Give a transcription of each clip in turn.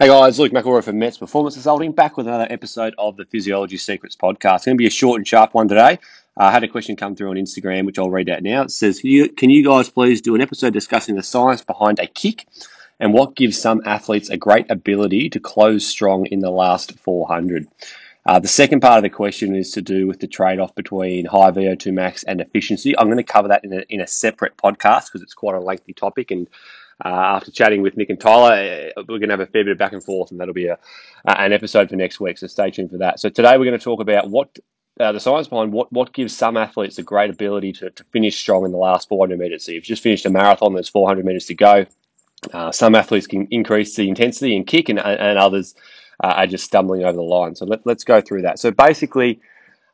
Hey guys, Luke McElroy from Mets Performance Consulting, back with another episode of the Physiology Secrets podcast. It's going to be a short and sharp one today. I had a question come through on Instagram, which I'll read out now. It says, can you, can you guys please do an episode discussing the science behind a kick and what gives some athletes a great ability to close strong in the last 400? Uh, the second part of the question is to do with the trade off between high VO2 max and efficiency. I'm going to cover that in a, in a separate podcast because it's quite a lengthy topic and uh, after chatting with Nick and Tyler, uh, we're going to have a fair bit of back and forth, and that'll be a, uh, an episode for next week. So stay tuned for that. So today we're going to talk about what uh, the science behind what, what gives some athletes a great ability to, to finish strong in the last 400 meters. So you've just finished a marathon, there's 400 meters to go. Uh, some athletes can increase the intensity and kick, and, and others uh, are just stumbling over the line. So let, let's go through that. So basically,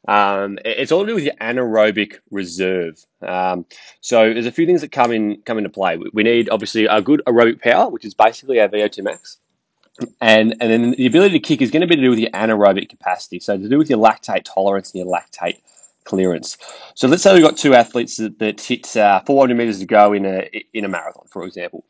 um, it's all to do with your anaerobic reserve. Um, so there's a few things that come in come into play. We need obviously a good aerobic power, which is basically our VO2 max, and and then the ability to kick is going to be to do with your anaerobic capacity. So to do with your lactate tolerance and your lactate clearance. So let's say we've got two athletes that, that hit uh, 400 meters to go in a in a marathon, for example.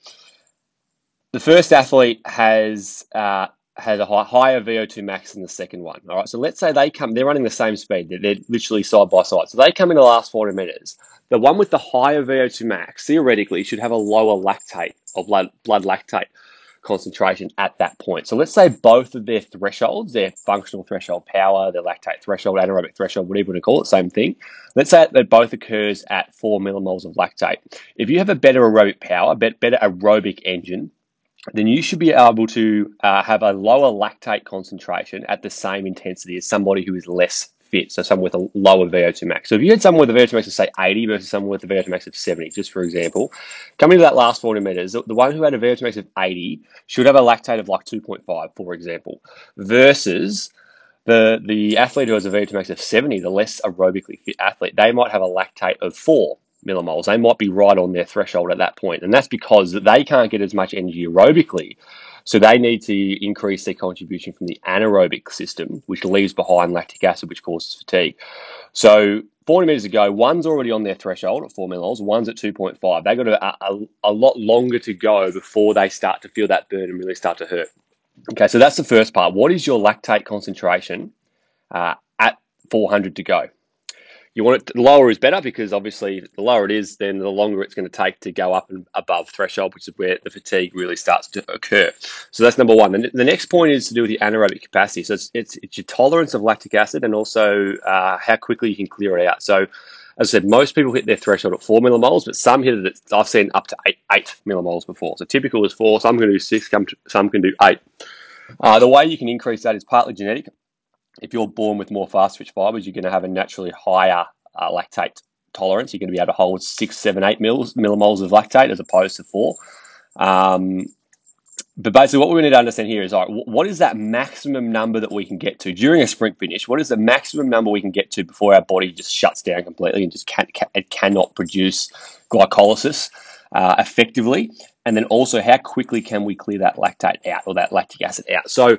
The first athlete has uh, has a higher VO2 max than the second one. All right, so let's say they come, they're running the same speed, they're, they're literally side by side. So they come in the last 40 meters. The one with the higher VO2 max theoretically should have a lower lactate or blood, blood lactate concentration at that point. So let's say both of their thresholds, their functional threshold power, their lactate threshold, anaerobic threshold, whatever you want to call it, same thing. Let's say that both occurs at four millimoles of lactate. If you have a better aerobic power, better aerobic engine, then you should be able to uh, have a lower lactate concentration at the same intensity as somebody who is less fit, so someone with a lower VO2 max. So if you had someone with a VO2 max of say 80 versus someone with a VO2 max of 70, just for example, coming to that last 40 meters, the, one who had a VO2 max of 80 should have a lactate of like 2.5, for example, versus the the athlete who has a VO2 max of 70, the less aerobically fit athlete, they might have a lactate of 4 millimoles. They might be right on their threshold at that point, and that's because they can't get as much energy aerobically. So they need to increase their contribution from the anaerobic system, which leaves behind lactic acid, which causes fatigue. So 40 meters ago, one's already on their threshold at 4 millimoles, one's at 2.5. They've got a, a, a lot longer to go before they start to feel that burn and really start to hurt. Okay, so that's the first part. What is your lactate concentration uh, at 400 to go? You want it lower is better because obviously the lower it is, then the longer it's going to take to go up and above threshold, which is where the fatigue really starts to occur. So that's number one. The, the next point is to do with the anaerobic capacity. So it's, it's, it's your tolerance of lactic acid and also uh, how quickly you can clear it out. So as I said, most people hit their threshold at four millimoles, but some hit it at, I've seen up to eight, eight millimoles before. So typical is four, some can do six, some can do eight. Uh, the way you can increase that is partly genetic if you're born with more fast twitch fibers, you're going to have a naturally higher uh, lactate tolerance. You're going to be able to hold six, seven, eight mils, millimoles of lactate as opposed to four. Um, but basically, what we need to understand here is, all right, what is that maximum number that we can get to during a sprint finish? What is the maximum number we can get to before our body just shuts down completely and just can, can it cannot produce glycolysis uh, effectively? And then also, how quickly can we clear that lactate out or that lactic acid out? So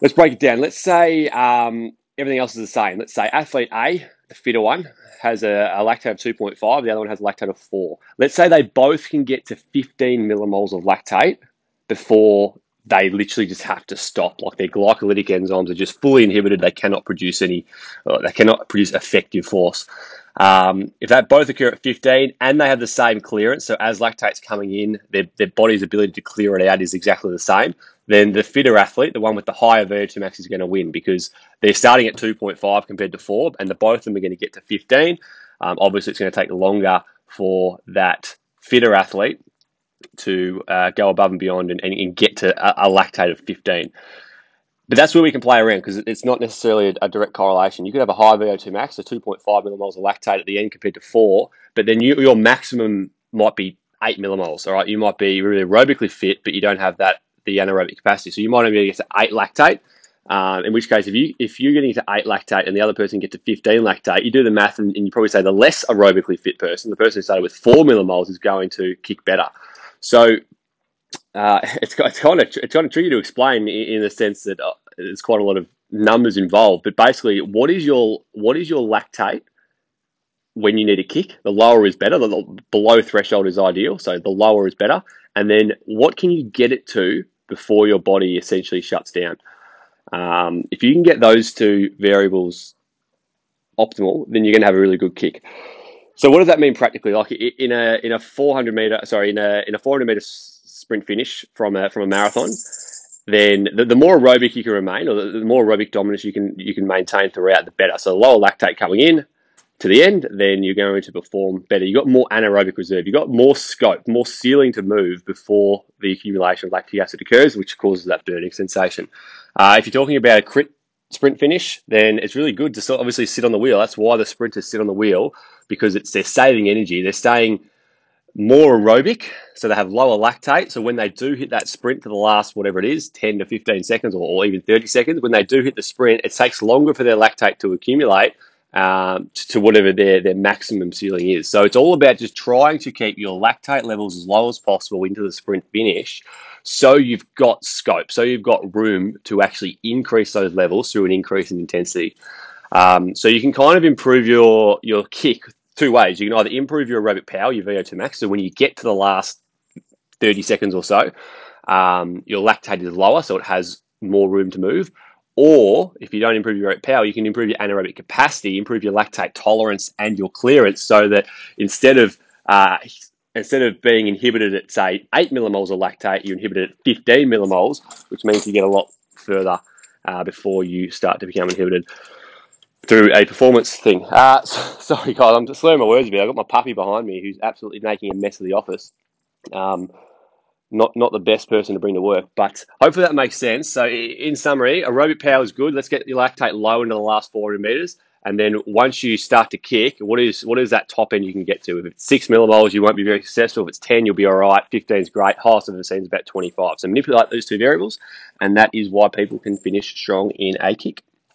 let's break it down. Let's say um, everything else is the same. Let's say athlete A, the fitter one, has a, a, lactate of 2.5, the other one has a lactate of 4. Let's say they both can get to 15 millimoles of lactate before they literally just have to stop. Like their glycolytic enzymes are just fully inhibited. They cannot produce any, uh, they cannot produce effective force. Um, if that both occur at 15 and they have the same clearance, so as lactate's coming in, their, their body's ability to clear it out is exactly the same, then the fitter athlete, the one with the higher VO2 max, is going to win because they're starting at 2.5 compared to 4, and the both of them are going to get to 15. Um, obviously, it's going to take longer for that fitter athlete to uh, go above and beyond and, and get to a, a lactate of 15. But that's where we can play around because it's not necessarily a, a, direct correlation. You could have a high VO2 max, so 2.5 millimoles of lactate at the end compared to 4, but then you, your maximum might be 8 millimoles, all right? You might be really aerobically fit, but you don't have that the anaerobic capacity. So you might only get to 8 lactate, um, in which case if, you, if you're getting to 8 lactate and the other person get to 15 lactate, you do the math and, and you probably say the less aerobically fit person, the person who started with 4 millimoles is going to kick better. So uh, it's, it's kind of it's kind of tricky to explain in, in the sense that uh, there's quite a lot of numbers involved. But basically, what is your what is your lactate when you need a kick? The lower is better. The, the below threshold is ideal, so the lower is better. And then what can you get it to before your body essentially shuts down. Um, if you can get those two variables optimal, then you're going to have a really good kick. So what does that mean practically? Like in a in a 400 meter, sorry, in a in a 400 meter sprint finish from a from a marathon, then the, the more aerobic you can remain, or the, the, more aerobic dominance you can you can maintain throughout, the better. So the lower lactate coming in to the end, then you're going to perform better. You've got more anaerobic reserve. You've got more scope, more ceiling to move before the accumulation of lactic acid occurs, which causes that burning sensation. Uh, if you're talking about a crit sprint finish, then it's really good to obviously sit on the wheel. That's why the sprinters sit on the wheel because it's they're saving energy. They're staying more aerobic, so they have lower lactate. So when they do hit that sprint for the last whatever it is, 10 to 15 seconds or, or even 30 seconds, when they do hit the sprint, it takes longer for their lactate to accumulate um, to whatever their, their maximum ceiling is. So it's all about just trying to keep your lactate levels as low as possible into the sprint finish so you've got scope, so you've got room to actually increase those levels through an increase in intensity. Um, so you can kind of improve your, your kick two ways. You can either improve your aerobic power, your VO2 max, so when you get to the last 30 seconds or so, um, your lactate is lower, so it has more room to move. Or if you don't improve your aerobic power, you can improve your anaerobic capacity, improve your lactate tolerance and your clearance, so that instead of uh, instead of being inhibited at say eight millimoles of lactate, you inhibit it at 15 millimoles, which means you get a lot further uh, before you start to become inhibited through a performance thing. Uh, sorry, guys, I'm just slurring my words a bit. I've got my puppy behind me who's absolutely making a mess of the office. Um, not not the best person to bring to work, but hopefully that makes sense. So, in summary, aerobic power is good. Let's get your lactate low into the last 400 meters, and then once you start to kick, what is what is that top end you can get to? If it's six millimoles, you won't be very successful. If it's 10, you'll be all right. 15 is great. Highest I've ever seen is about 25. So manipulate those two variables, and that is why people can finish strong in a kick.